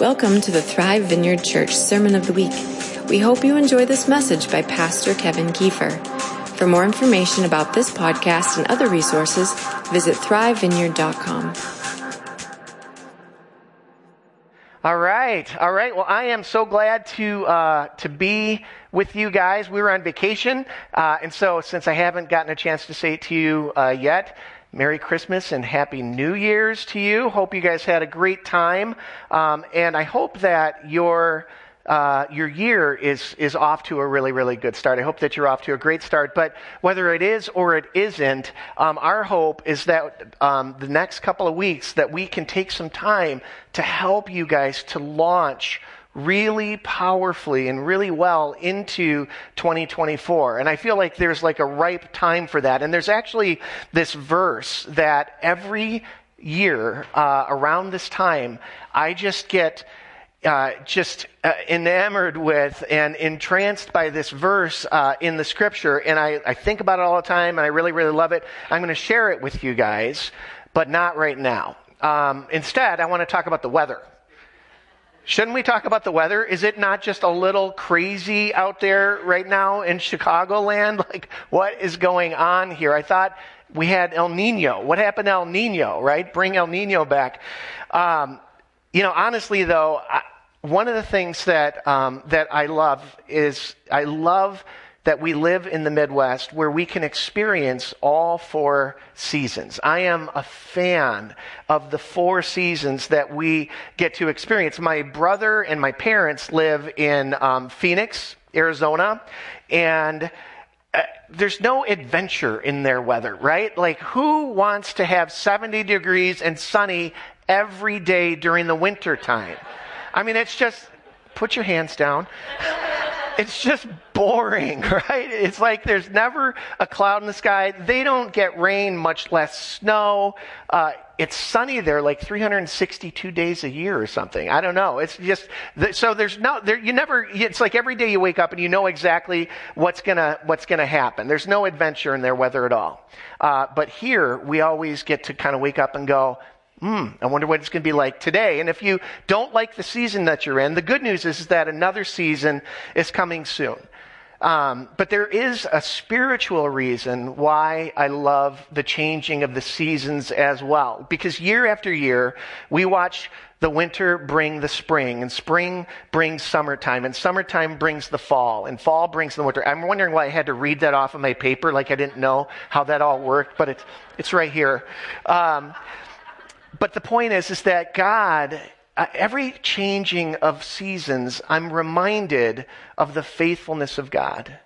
Welcome to the Thrive Vineyard Church Sermon of the Week. We hope you enjoy this message by Pastor Kevin Kiefer. For more information about this podcast and other resources, visit thrivevineyard.com. All right, all right. Well, I am so glad to uh, to be with you guys. We were on vacation, uh, and so since I haven't gotten a chance to say it to you uh, yet, Merry Christmas and Happy New Year's to you. Hope you guys had a great time. Um, and I hope that your, uh, your year is, is off to a really, really good start. I hope that you're off to a great start. But whether it is or it isn't, um, our hope is that um, the next couple of weeks that we can take some time to help you guys to launch really powerfully and really well into 2024. And I feel like there's like a ripe time for that. And there's actually this verse that every year uh, around this time, I just get uh, just uh, enamored with and entranced by this verse uh, in the scripture. And I, I think about it all the time, and I really, really love it. I'm going to share it with you guys, but not right now. Um, instead, I want to talk about the weather. Shouldn't we talk about the weather? Is it not just a little crazy out there right now in Chicagoland? Like, what is going on here? I thought we had El Nino. What happened to El Nino, right? Bring El Nino back. Um, you know, honestly though, I, one of the things that, um, that I love is I love that we live in the Midwest where we can experience all four seasons. I am a fan of the four seasons that we get to experience. My brother and my parents live in um, Phoenix, Arizona, and uh, there's no adventure in their weather, right? Like, who wants to have 70 degrees and sunny every day during the winter time? I mean, it's just, put your hands down it's just boring, right? It's like there's never a cloud in the sky. They don't get rain, much less snow. Uh, it's sunny there like 362 days a year or something. I don't know. It's just, so there's no, there, you never, it's like every day you wake up and you know exactly what's gonna, what's gonna happen. There's no adventure in their weather at all. Uh, but here we always get to kind of wake up and go, Hmm, I wonder what it's going to be like today. And if you don't like the season that you're in, the good news is, is that another season is coming soon. Um, but there is a spiritual reason why I love the changing of the seasons as well. Because year after year, we watch the winter bring the spring, and spring brings summertime, and summertime brings the fall, and fall brings the winter. I'm wondering why I had to read that off of my paper, like I didn't know how that all worked, but it's, it's right here. Um, but the point is, is that God, uh, every changing of seasons, I'm reminded of the faithfulness of God.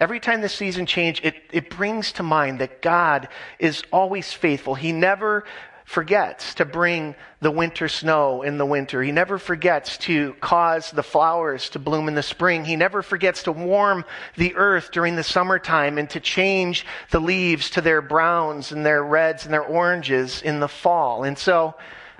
Every time the season change, it, it brings to mind that God is always faithful. He never forgets to bring the winter snow in the winter. He never forgets to cause the flowers to bloom in the spring. He never forgets to warm the earth during the summertime and to change the leaves to their browns and their reds and their oranges in the fall. And so,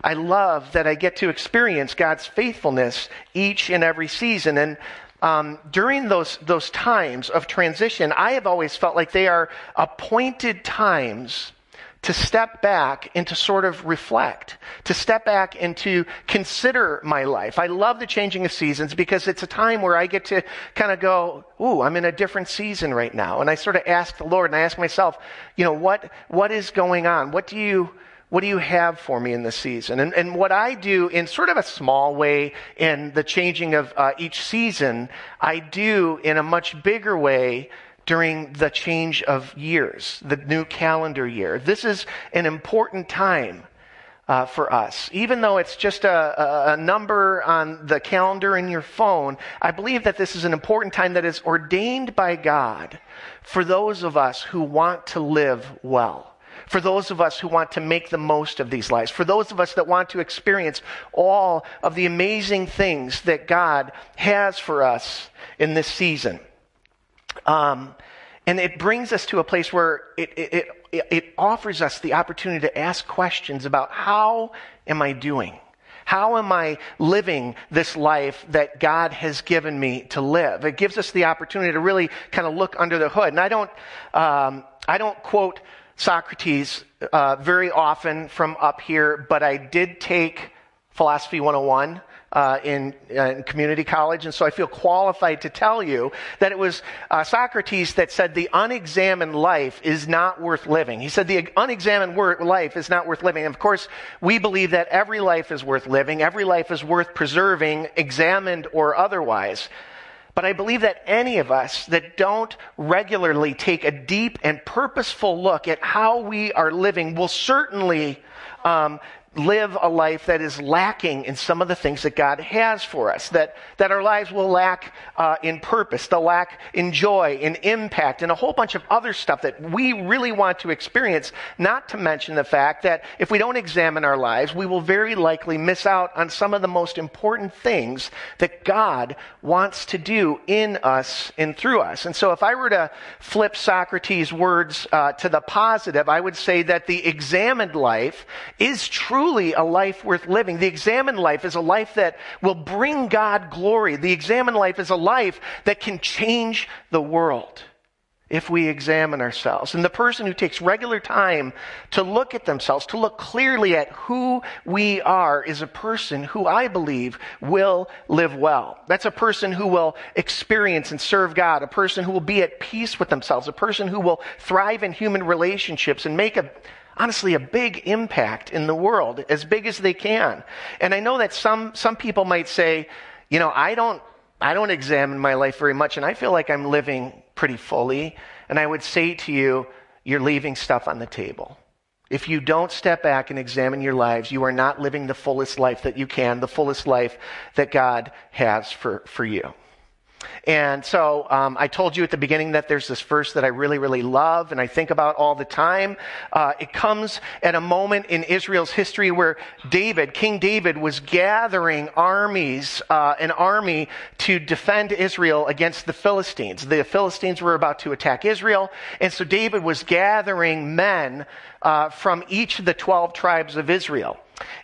I love that I get to experience God's faithfulness each and every season. And um, during those those times of transition, I have always felt like they are appointed times to step back and to sort of reflect, to step back and to consider my life. I love the changing of seasons because it's a time where I get to kind of go, ooh, I'm in a different season right now. And I sort of ask the Lord and I ask myself, you know, what, what is going on? What do you, what do you have for me in this season? And, and what I do in sort of a small way in the changing of uh, each season, I do in a much bigger way during the change of years, the new calendar year. This is an important time uh, for us. Even though it's just a, a, number on the calendar in your phone, I believe that this is an important time that is ordained by God for those of us who want to live well. For those of us who want to make the most of these lives, for those of us that want to experience all of the amazing things that God has for us in this season. Um, and it brings us to a place where it, it, it, it offers us the opportunity to ask questions about how am I doing? How am I living this life that God has given me to live? It gives us the opportunity to really kind of look under the hood. And I don't, um, I don't quote Socrates uh, very often from up here, but I did take Philosophy 101 uh, in, uh, in, community college, and so I feel qualified to tell you that it was uh, Socrates that said the unexamined life is not worth living. He said the unexamined wor- life is not worth living. And of course, we believe that every life is worth living, every life is worth preserving, examined or otherwise. But I believe that any of us that don't regularly take a deep and purposeful look at how we are living will certainly um, live a life that is lacking in some of the things that God has for us, that, that our lives will lack uh, in purpose, they'll lack in joy, in impact, and a whole bunch of other stuff that we really want to experience, not to mention the fact that if we don't examine our lives, we will very likely miss out on some of the most important things that God wants to do in us and through us. And so if I were to flip Socrates' words uh, to the positive, I would say that the examined life is true truly a life worth living. The examined life is a life that will bring God glory. The examined life is a life that can change the world if we examine ourselves. And the person who takes regular time to look at themselves, to look clearly at who we are, is a person who I believe will live well. That's a person who will experience and serve God, a person who will be at peace with themselves, a person who will thrive in human relationships and make a honestly a big impact in the world, as big as they can. And I know that some, some people might say, you know, I don't, I don't examine my life very much, and I feel like I'm living pretty fully. And I would say to you, you're leaving stuff on the table. If you don't step back and examine your lives, you are not living the fullest life that you can, the fullest life that God has for, for you. And so um, I told you at the beginning that there's this verse that I really, really love and I think about all the time. Uh, it comes at a moment in Israel's history where David, King David, was gathering armies, uh, an army to defend Israel against the Philistines. The Philistines were about to attack Israel, and so David was gathering men uh, from each of the 12 tribes of Israel.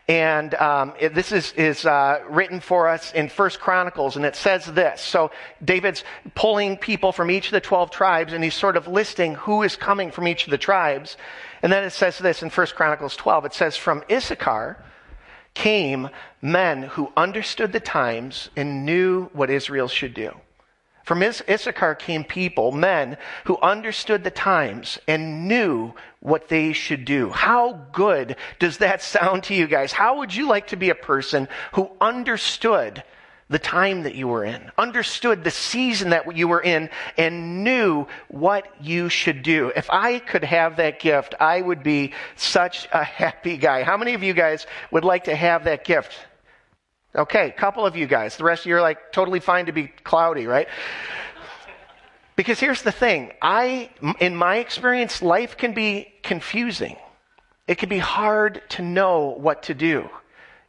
And um, it, this is, is uh, written for us in First Chronicles, and it says this. So David's pulling people from each of the 12 tribes, and he's sort of listing who is coming from each of the tribes. And then it says this in First Chronicles 12. It says, From Issachar came men who understood the times and knew what Israel should do. From Issachar came people, men who understood the times and knew what they should do. How good does that sound to you guys? How would you like to be a person who understood the time that you were in, understood the season that you were in, and knew what you should do? If I could have that gift, I would be such a happy guy. How many of you guys would like to have that gift? Okay, a couple of you guys. The rest of you are like totally fine to be cloudy, right? Because here's the thing. I, in my experience, life can be confusing. It can be hard to know what to do.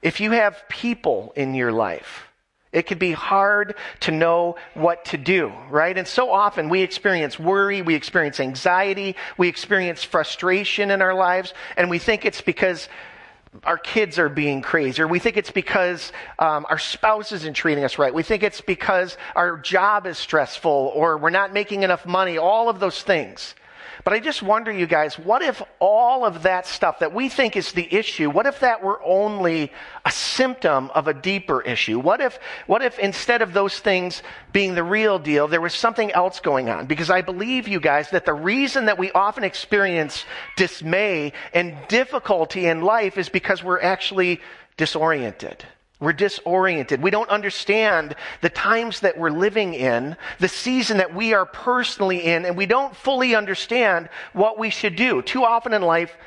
If you have people in your life, it can be hard to know what to do, right? And so often we experience worry, we experience anxiety, we experience frustration in our lives, and we think it's because our kids are being crazy, or we think it's because um, our spouse isn't treating us right. We think it's because our job is stressful, or we're not making enough money, all of those things. But I just wonder, you guys, what if all of that stuff that we think is the issue, what if that were only a symptom of a deeper issue? What if, what if instead of those things being the real deal, there was something else going on? Because I believe, you guys, that the reason that we often experience dismay and difficulty in life is because we're actually disoriented. We're disoriented. We don't understand the times that we're living in, the season that we are personally in, and we don't fully understand what we should do. Too often in life,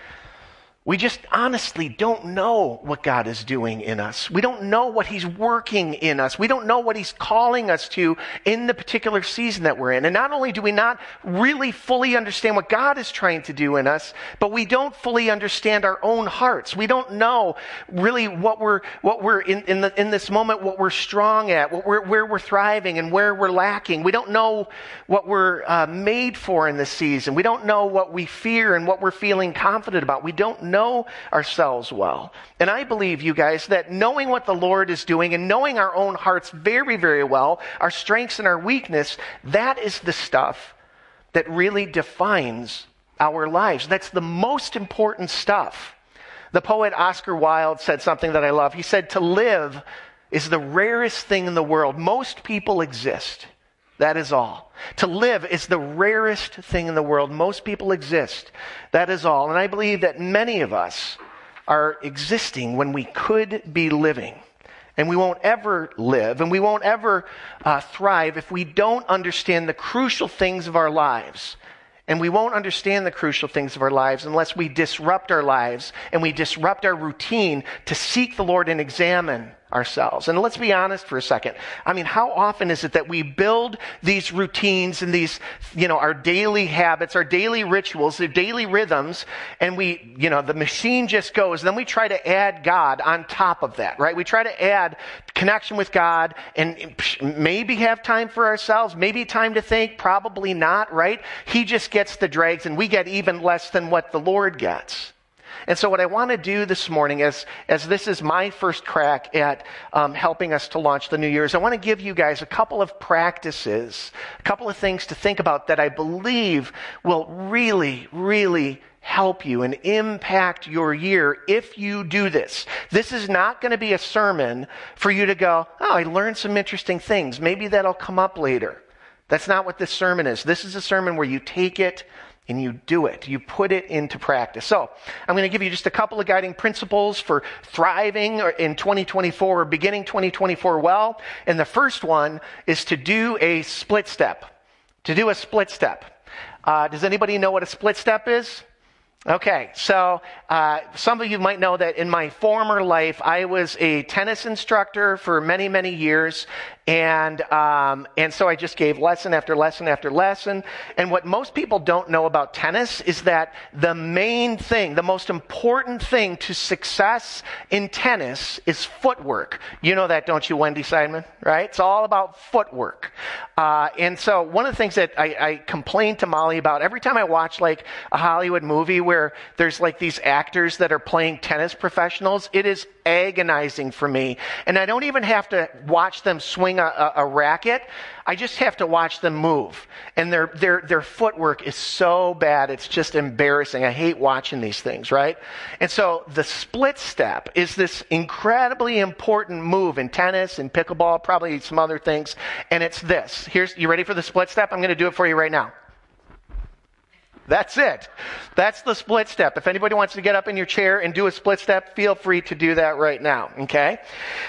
we just honestly don't know what God is doing in us. We don't know what He's working in us. We don't know what He's calling us to in the particular season that we're in. And not only do we not really fully understand what God is trying to do in us, but we don't fully understand our own hearts. We don't know really what we're, what we're in, in, the, in this moment, what we're strong at, what we're, where we're thriving and where we're lacking. We don't know what we're uh, made for in this season. We don't know what we fear and what we're feeling confident about. We don't know know ourselves well. And I believe, you guys, that knowing what the Lord is doing and knowing our own hearts very, very well, our strengths and our weakness, that is the stuff that really defines our lives. That's the most important stuff. The poet Oscar Wilde said something that I love. He said, To live is the rarest thing in the world. Most people exist. That is all. To live is the rarest thing in the world. Most people exist. That is all. And I believe that many of us are existing when we could be living. And we won't ever live and we won't ever uh, thrive if we don't understand the crucial things of our lives. And we won't understand the crucial things of our lives unless we disrupt our lives and we disrupt our routine to seek the Lord and examine ourselves. And let's be honest for a second. I mean, how often is it that we build these routines and these, you know, our daily habits, our daily rituals, the daily rhythms, and we, you know, the machine just goes. And then we try to add God on top of that, right? We try to add connection with God and maybe have time for ourselves, maybe time to think, probably not, right? He just gets the dregs and we get even less than what the Lord gets. And so, what I want to do this morning, as, as this is my first crack at um, helping us to launch the New Year's, I want to give you guys a couple of practices, a couple of things to think about that I believe will really, really help you and impact your year if you do this. This is not going to be a sermon for you to go, oh, I learned some interesting things. Maybe that'll come up later. That's not what this sermon is. This is a sermon where you take it and you do it. You put it into practice. So, I'm going to give you just a couple of guiding principles for thriving in 2024 or beginning 2024 well. And the first one is to do a split step. To do a split step. Uh, does anybody know what a split step is? Okay, so uh, some of you might know that in my former life, I was a tennis instructor for many, many years, and, um, and so I just gave lesson after lesson after lesson. And what most people don't know about tennis is that the main thing, the most important thing to success in tennis is footwork. You know that, don't you, Wendy Seidman? Right? It's all about footwork. Uh, and so one of the things that I, I complain to Molly about every time I watch like a Hollywood movie where there's like these actors that are playing tennis professionals, it is agonizing for me. And I don't even have to watch them swing a, a, a, racket. I just have to watch them move. And their, their, their footwork is so bad. It's just embarrassing. I hate watching these things, right? And so the split step is this incredibly important move in tennis and pickleball, probably some other things. And it's this. Here's, you ready for the split step? I'm going to do it for you right now. That's it. That's the split step. If anybody wants to get up in your chair and do a split step, feel free to do that right now. Okay?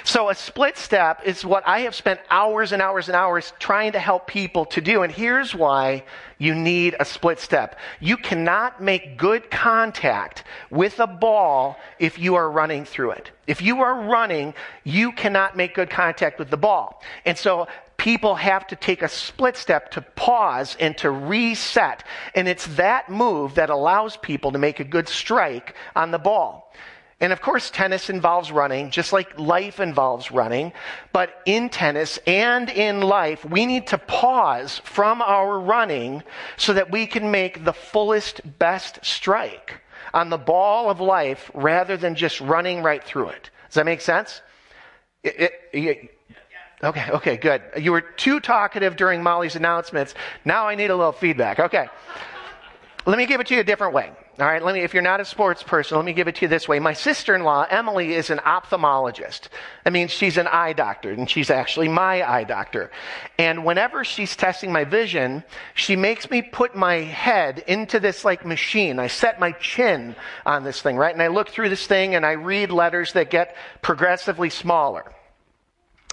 So a split step is what I have spent hours and hours and hours trying to help people to do. And here's why you need a split step. You cannot make good contact with a ball if you are running through it. If you are running, you cannot make good contact with the ball. And so people have to take a split step to pause and to reset. And it's that move that allows people to make a good strike on the ball. And of course, tennis involves running, just like life involves running. But in tennis and in life, we need to pause from our running so that we can make the fullest, best strike on the ball of life rather than just running right through it. Does that make sense? It, it, Okay, okay, good. You were too talkative during Molly's announcements. Now I need a little feedback. Okay. Let me give it to you a different way. All right, let me, if you're not a sports person, let me give it to you this way. My sister-in-law, Emily, is an ophthalmologist. I mean, she's an eye doctor, and she's actually my eye doctor. And whenever she's testing my vision, she makes me put my head into this like machine. I set my chin on this thing, right? And I look through this thing and I read letters that get progressively smaller.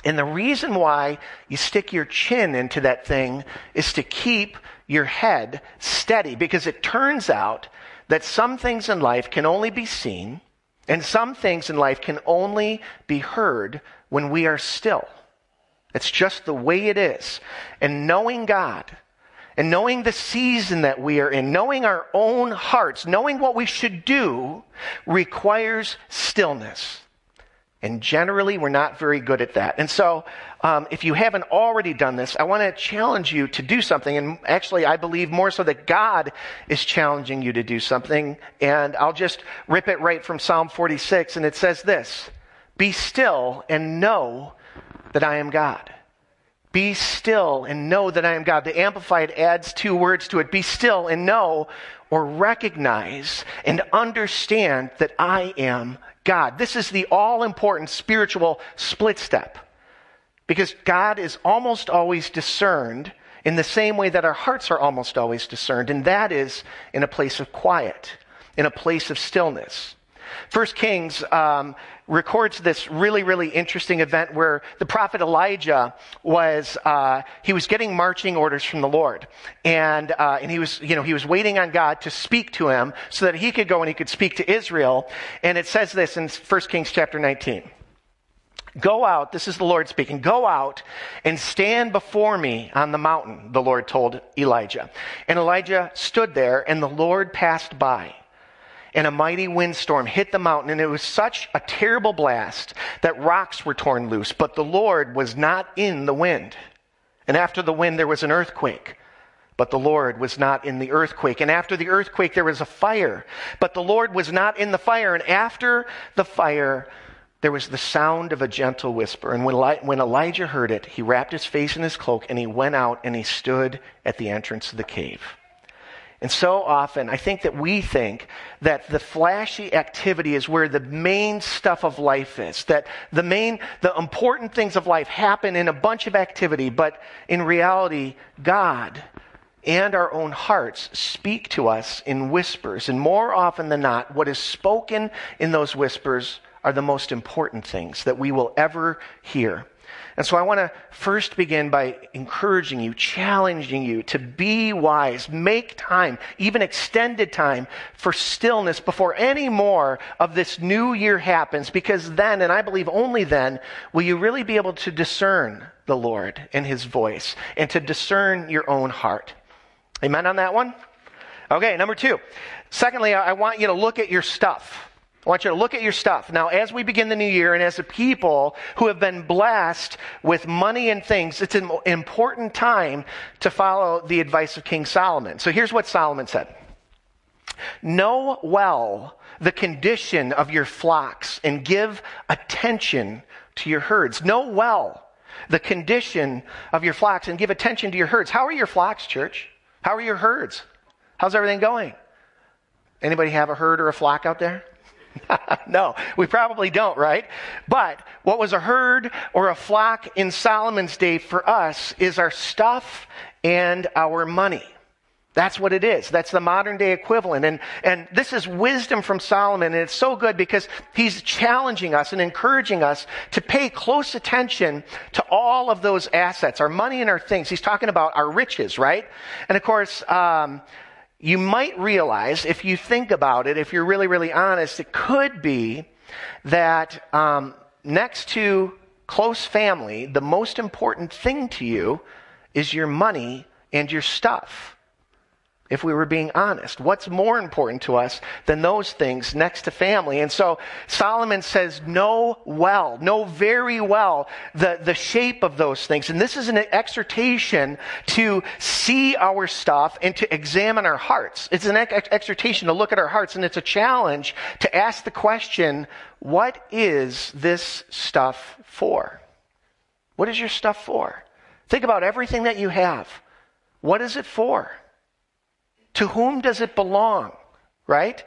And the reason why you stick your chin into that thing is to keep your head steady because it turns out that some things in life can only be seen and some things in life can only be heard when we are still. It's just the way it is. And knowing God and knowing the season that we are in, knowing our own hearts, knowing what we should do requires stillness. And generally, we're not very good at that. And so, um, if you haven't already done this, I want to challenge you to do something. And actually, I believe more so that God is challenging you to do something. And I'll just rip it right from Psalm 46. And it says this Be still and know that I am God. Be still and know that I am God. The Amplified adds two words to it Be still and know or recognize and understand that I am God. This is the all important spiritual split step. Because God is almost always discerned in the same way that our hearts are almost always discerned, and that is in a place of quiet, in a place of stillness. First Kings um, records this really, really interesting event where the prophet Elijah was uh, he was getting marching orders from the Lord, and uh, and he was you know he was waiting on God to speak to him so that he could go and he could speak to Israel. And it says this in First Kings chapter 19. Go out, this is the Lord speaking, go out and stand before me on the mountain, the Lord told Elijah. And Elijah stood there, and the Lord passed by. And a mighty windstorm hit the mountain, and it was such a terrible blast that rocks were torn loose, but the Lord was not in the wind. And after the wind, there was an earthquake. But the Lord was not in the earthquake. And after the earthquake, there was a fire. But the Lord was not in the fire. And after the fire, there was the sound of a gentle whisper. And when, Elijah heard it, he wrapped his face in his cloak and he went out and he stood at the entrance of the cave. And so often, I think that we think that the flashy activity is where the main stuff of life is. That the main, the important things of life happen in a bunch of activity, but in reality, God and our own hearts speak to us in whispers. And more often than not, what is spoken in those whispers are the most important things that we will ever hear. And so I want to first begin by encouraging you, challenging you to be wise, make time, even extended time for stillness before any more of this new year happens, because then, and I believe only then, will you really be able to discern the Lord and his voice and to discern your own heart. Amen on that one? Okay, number two. Secondly, I want you to look at your stuff. I want you to look at your stuff. Now, as we begin the new year and as a people who have been blessed with money and things, it's an important time to follow the advice of King Solomon. So here's what Solomon said. Know well the condition of your flocks and give attention to your herds. Know well the condition of your flocks and give attention to your herds. How are your flocks, church? How are your herds? How's everything going? Anybody have a herd or a flock out there? no, we probably don't, right? But what was a herd or a flock in Solomon's day for us is our stuff and our money. That's what it is. That's the modern day equivalent. And, and this is wisdom from Solomon. And it's so good because he's challenging us and encouraging us to pay close attention to all of those assets, our money and our things. He's talking about our riches, right? And of course, um, you might realize, if you think about it, if you're really, really honest, it could be that um, next to close family, the most important thing to you is your money and your stuff if we were being honest. What's more important to us than those things next to family? And so Solomon says, know well, know very well the, the shape of those things. And this is an exhortation to see our stuff and to examine our hearts. It's an ex- exhortation to look at our hearts, and it's a challenge to ask the question, what is this stuff for? What is your stuff for? Think about everything that you have. What is it for? To whom does it belong? Right?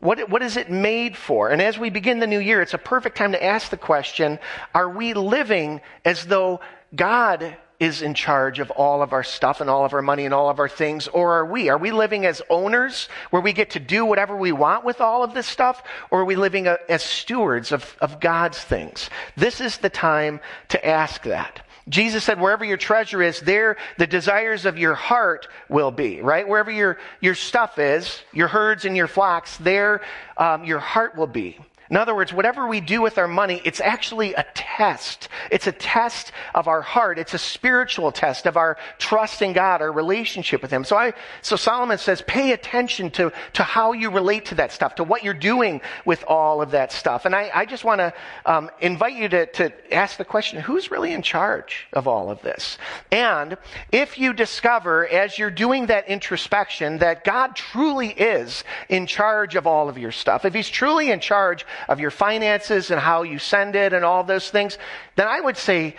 What, what is it made for? And as we begin the new year, it's a perfect time to ask the question Are we living as though God is in charge of all of our stuff and all of our money and all of our things? Or are we? Are we living as owners where we get to do whatever we want with all of this stuff? Or are we living as stewards of, of God's things? This is the time to ask that. Jesus said, wherever your treasure is, there the desires of your heart will be, right? Wherever your, your stuff is, your herds and your flocks, there um, your heart will be. In other words, whatever we do with our money, it's actually a test. It's a test of our heart. It's a spiritual test of our trust in God, our relationship with Him. So I, so Solomon says, pay attention to, to how you relate to that stuff, to what you're doing with all of that stuff. And I, I just want to um, invite you to, to ask the question, who's really in charge of all of this? And if you discover as you're doing that introspection that God truly is in charge of all of your stuff, if He's truly in charge of your finances and how you send it and all those things, then I would say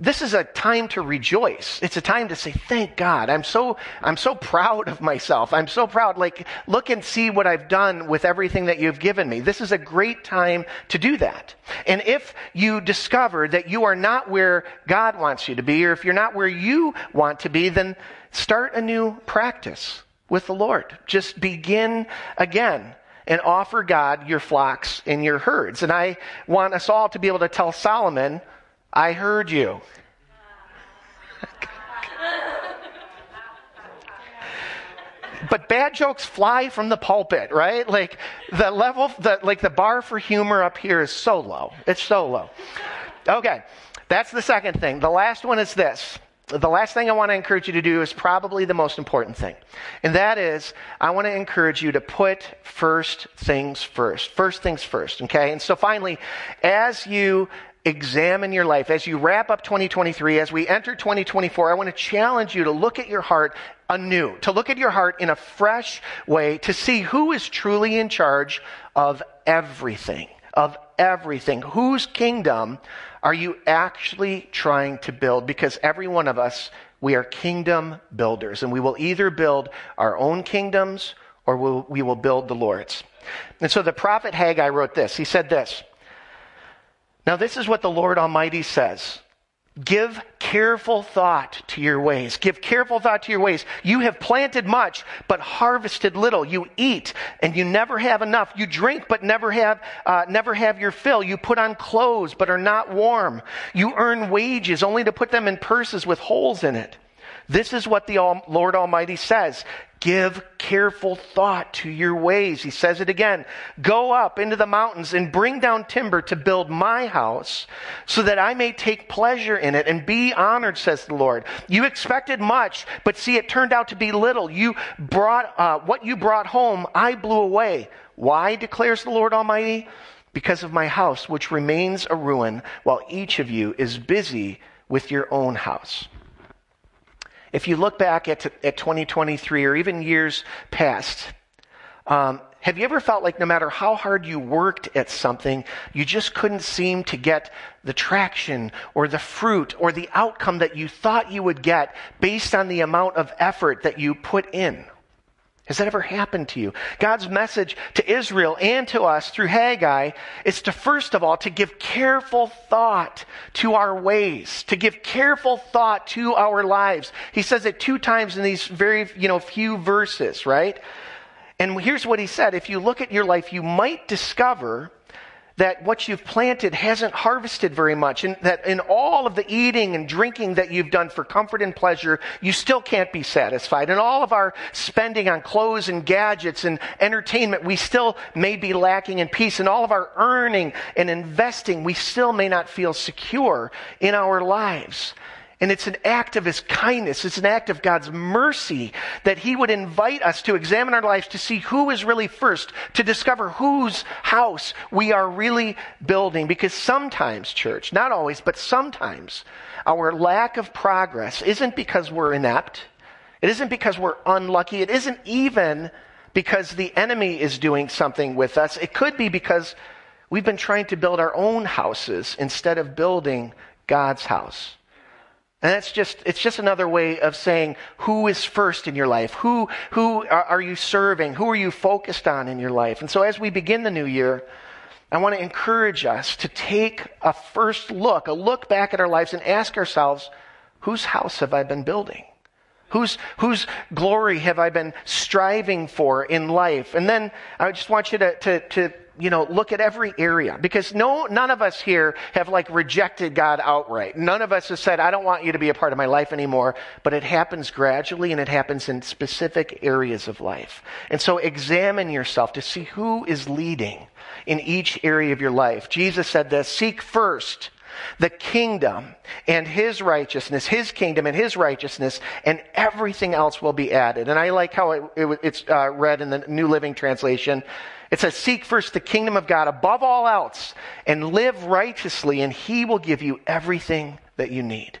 this is a time to rejoice. It's a time to say, thank God. I'm so, I'm so proud of myself. I'm so proud. Like, look and see what I've done with everything that you've given me. This is a great time to do that. And if you discover that you are not where God wants you to be, or if you're not where you want to be, then start a new practice with the Lord. Just begin again and offer God your flocks and your herds. And I want us all to be able to tell Solomon, I heard you. but bad jokes fly from the pulpit, right? Like the level, the, like the bar for humor up here is so low. It's so low. Okay. That's the second thing. The last one is this. The last thing I want to encourage you to do is probably the most important thing. And that is, I want to encourage you to put first things first. First things first, okay? And so finally, as you examine your life. As you wrap up 2023, as we enter 2024, I want to challenge you to look at your heart anew, to look at your heart in a fresh way, to see who is truly in charge of everything, of everything. Whose kingdom are you actually trying to build? Because every one of us, we are kingdom builders, and we will either build our own kingdoms or we'll, we will build the Lord's. And so the prophet Haggai wrote this. He said this. Now, this is what the Lord Almighty says. Give careful thought to your ways. Give careful thought to your ways. You have planted much, but harvested little. You eat, and you never have enough. You drink, but never have, uh, never have your fill. You put on clothes, but are not warm. You earn wages, only to put them in purses with holes in it. This is what the Lord Almighty says. Give careful thought to your ways. He says it again. Go up into the mountains and bring down timber to build my house so that I may take pleasure in it and be honored, says the Lord. You expected much, but see, it turned out to be little. You brought, uh, what you brought home, I blew away. Why, declares the Lord Almighty? Because of my house, which remains a ruin, while each of you is busy with your own house. If you look back at, at 2023 or even years past, um, have you ever felt like no matter how hard you worked at something, you just couldn't seem to get the traction or the fruit or the outcome that you thought you would get based on the amount of effort that you put in? Has that ever happened to you? God's message to Israel and to us through Haggai is to first of all to give careful thought to our ways, to give careful thought to our lives. He says it two times in these very, you know, few verses, right? And here's what he said. If you look at your life, you might discover that what you've planted hasn't harvested very much, and that in all of the eating and drinking that you've done for comfort and pleasure, you still can't be satisfied. And all of our spending on clothes and gadgets and entertainment, we still may be lacking in peace. And all of our earning and investing, we still may not feel secure in our lives. And it's an act of His kindness. It's an act of God's mercy that He would invite us to examine our lives to see who is really first, to discover whose house we are really building. Because sometimes, church, not always, but sometimes, our lack of progress isn't because we're inept. It isn't because we're unlucky. It isn't even because the enemy is doing something with us. It could be because we've been trying to build our own houses instead of building God's house. And that's just, it's just another way of saying who is first in your life? Who, who are you serving? Who are you focused on in your life? And so as we begin the new year, I want to encourage us to take a first look, a look back at our lives and ask ourselves, whose house have I been building? Whose, whose glory have I been striving for in life? And then I just want you to, to, to you know, look at every area because no, none of us here have like rejected God outright. None of us have said, I don't want you to be a part of my life anymore, but it happens gradually and it happens in specific areas of life. And so examine yourself to see who is leading in each area of your life. Jesus said this, seek first the kingdom and his righteousness, his kingdom and his righteousness, and everything else will be added. And I like how it, it, it's uh, read in the New Living Translation. It says, Seek first the kingdom of God above all else and live righteously, and he will give you everything that you need.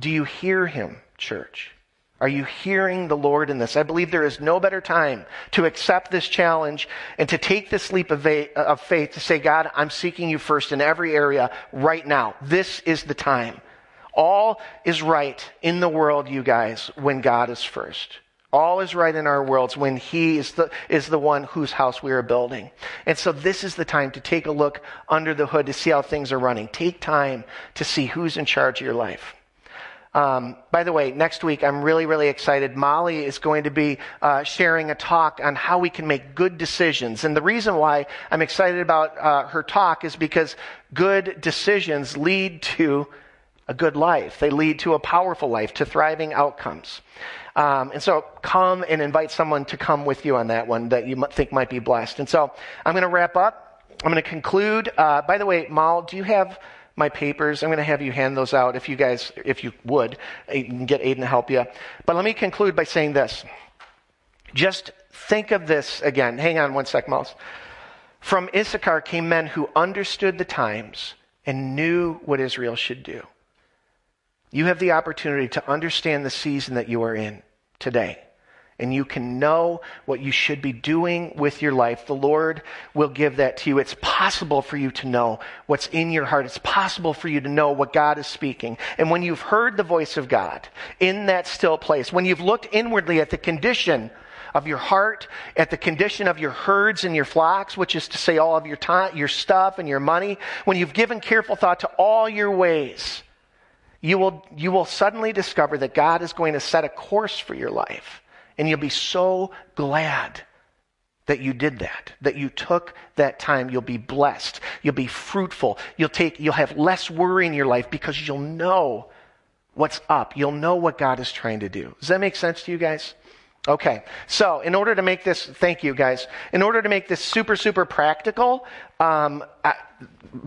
Do you hear him, church? Are you hearing the Lord in this? I believe there is no better time to accept this challenge and to take this leap of faith to say, God, I'm seeking you first in every area right now. This is the time. All is right in the world, you guys, when God is first. All is right in our worlds when He is the, is the one whose house we are building. And so this is the time to take a look under the hood to see how things are running. Take time to see who's in charge of your life. Um, by the way, next week I'm really, really excited. Molly is going to be uh, sharing a talk on how we can make good decisions. And the reason why I'm excited about uh, her talk is because good decisions lead to a good life. They lead to a powerful life, to thriving outcomes. Um, and so come and invite someone to come with you on that one that you think might be blessed. And so I'm going to wrap up. I'm going to conclude. Uh, by the way, Mal, do you have my papers. I'm going to have you hand those out if you guys, if you would, get Aiden to help you. But let me conclude by saying this. Just think of this again. Hang on one sec, Mouse. From Issachar came men who understood the times and knew what Israel should do. You have the opportunity to understand the season that you are in today and you can know what you should be doing with your life, the Lord will give that to you. It's possible for you to know what's in your heart. It's possible for you to know what God is speaking. And when you've heard the voice of God in that still place, when you've looked inwardly at the condition of your heart, at the condition of your herds and your flocks, which is to say all of your time, your stuff and your money, when you've given careful thought to all your ways, you will, you will suddenly discover that God is going to set a course for your life and you'll be so glad that you did that, that you took that time. You'll be blessed. You'll be fruitful. You'll take, you'll have less worry in your life because you'll know what's up. You'll know what God is trying to do. Does that make sense to you guys? Okay, so in order to make this, thank you guys. In order to make this super, super practical, um, I,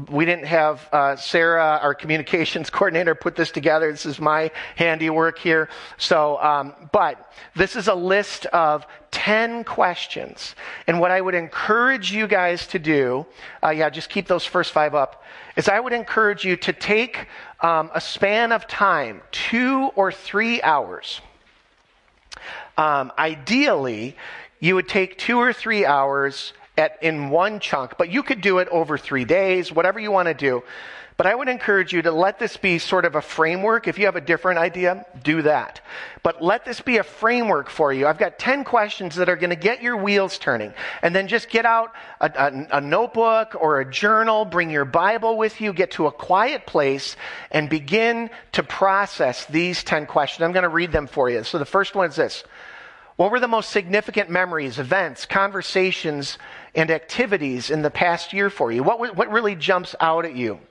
we didn't have uh, Sarah, our communications coordinator, put this together. This is my handiwork here. So, um, but this is a list of 10 questions. And what I would encourage you guys to do, uh, yeah, just keep those first five up, is I would encourage you to take um, a span of time, two or three hours um, ideally, you would take two or three hours at, in one chunk, but you could do it over three days, whatever you want to do. But I would encourage you to let this be sort of a framework. If you have a different idea, do that. But let this be a framework for you. I've got 10 questions that are going to get your wheels turning. And then just get out a, a, a, notebook or a journal, bring your Bible with you, get to a quiet place, and begin to process these 10 questions. I'm going to read them for you. So the first one is this what were the most significant memories, events, conversations, and activities in the past year for you? What, what really jumps out at you?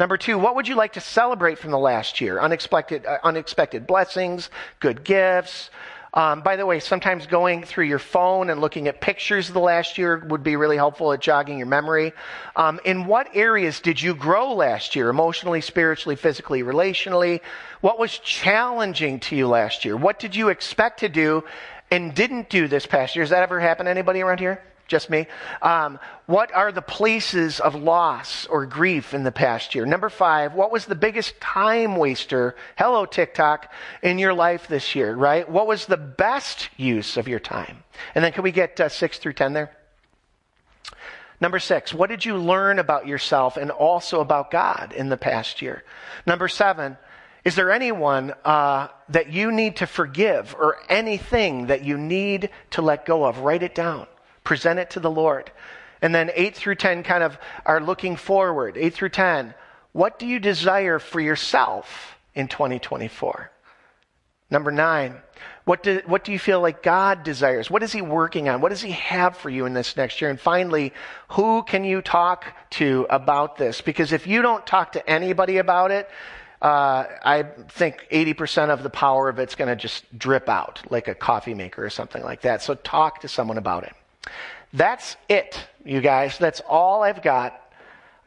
Number two, what would you like to celebrate from the last year? Unexpected, uh, unexpected blessings, good gifts. Um, by the way, sometimes going through your phone and looking at pictures of the last year would be really helpful at jogging your memory. Um, in what areas did you grow last year? Emotionally, spiritually, physically, relationally? What was challenging to you last year? What did you expect to do and didn't do this past year. Has that ever happened to anybody around here? Just me? Um, what are the places of loss or grief in the past year? Number five, what was the biggest time waster, hello TikTok, in your life this year, right? What was the best use of your time? And then can we get uh, six through ten there? Number six, what did you learn about yourself and also about God in the past year? Number seven, is there anyone uh, that you need to forgive or anything that you need to let go of? Write it down. Present it to the Lord. And then 8 through 10 kind of are looking forward. 8 through 10. What do you desire for yourself in 2024? Number 9. What do, what do you feel like God desires? What is He working on? What does He have for you in this next year? And finally, who can you talk to about this? Because if you don't talk to anybody about it, uh, I think 80% of the power of it's going to just drip out like a coffee maker or something like that. So talk to someone about it. That's it, you guys. That's all I've got.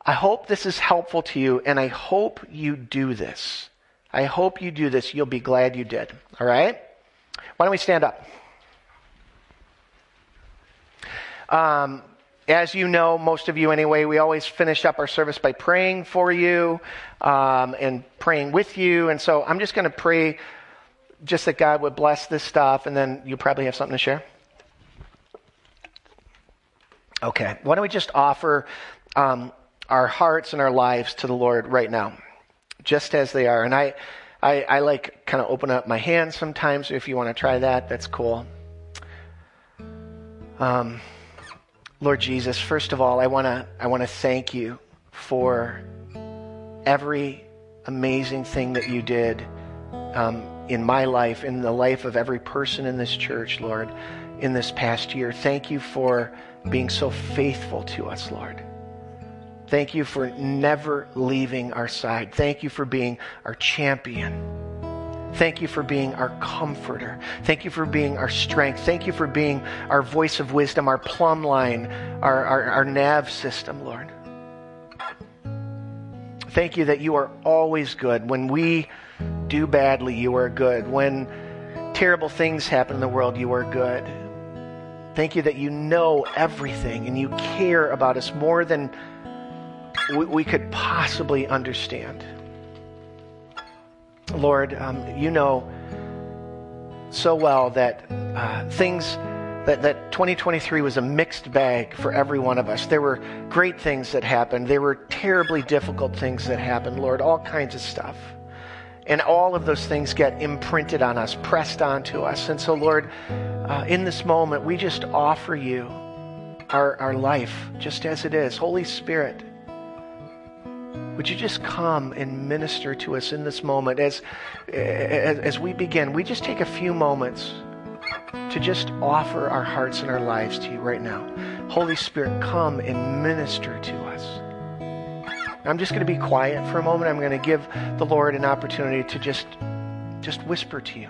I hope this is helpful to you, and I hope you do this. I hope you do this. You'll be glad you did. All right? Why don't we stand up? Um, as you know, most of you anyway, we always finish up our service by praying for you um, and praying with you. And so I'm just going to pray just that God would bless this stuff, and then you probably have something to share. Okay, why don't we just offer um, our hearts and our lives to the Lord right now, just as they are. And I, I, I like kind of open up my hands sometimes. If you want to try that, that's cool. Um, Lord Jesus, first of all, I want to I want to thank you for every amazing thing that you did um, in my life, in the life of every person in this church, Lord, in this past year. Thank you for being so faithful to us, Lord. Thank you for never leaving our side. Thank you for being our champion. Thank you for being our comforter. Thank you for being our strength. Thank you for being our voice of wisdom, our plumb line, our, our, our nav system, Lord. Thank you that you are always good. When we do badly, you are good. When terrible things happen in the world, you are good. Thank you that you know everything and you care about us more than we, we could possibly understand. Lord, um, you know so well that uh, things that, that 2023 was a mixed bag for every one of us. There were great things that happened. There were terribly difficult things that happened, Lord, all kinds of stuff. And all of those things get imprinted on us, pressed onto us. And so, Lord, uh, in this moment, we just offer you our, our life just as it is. Holy Spirit, would you just come and minister to us in this moment as, as, as we begin? We just take a few moments to just offer our hearts and our lives to you right now. Holy Spirit, come and minister to us. I'm just going to be quiet for a moment. I'm going to give the Lord an opportunity to just just whisper to you.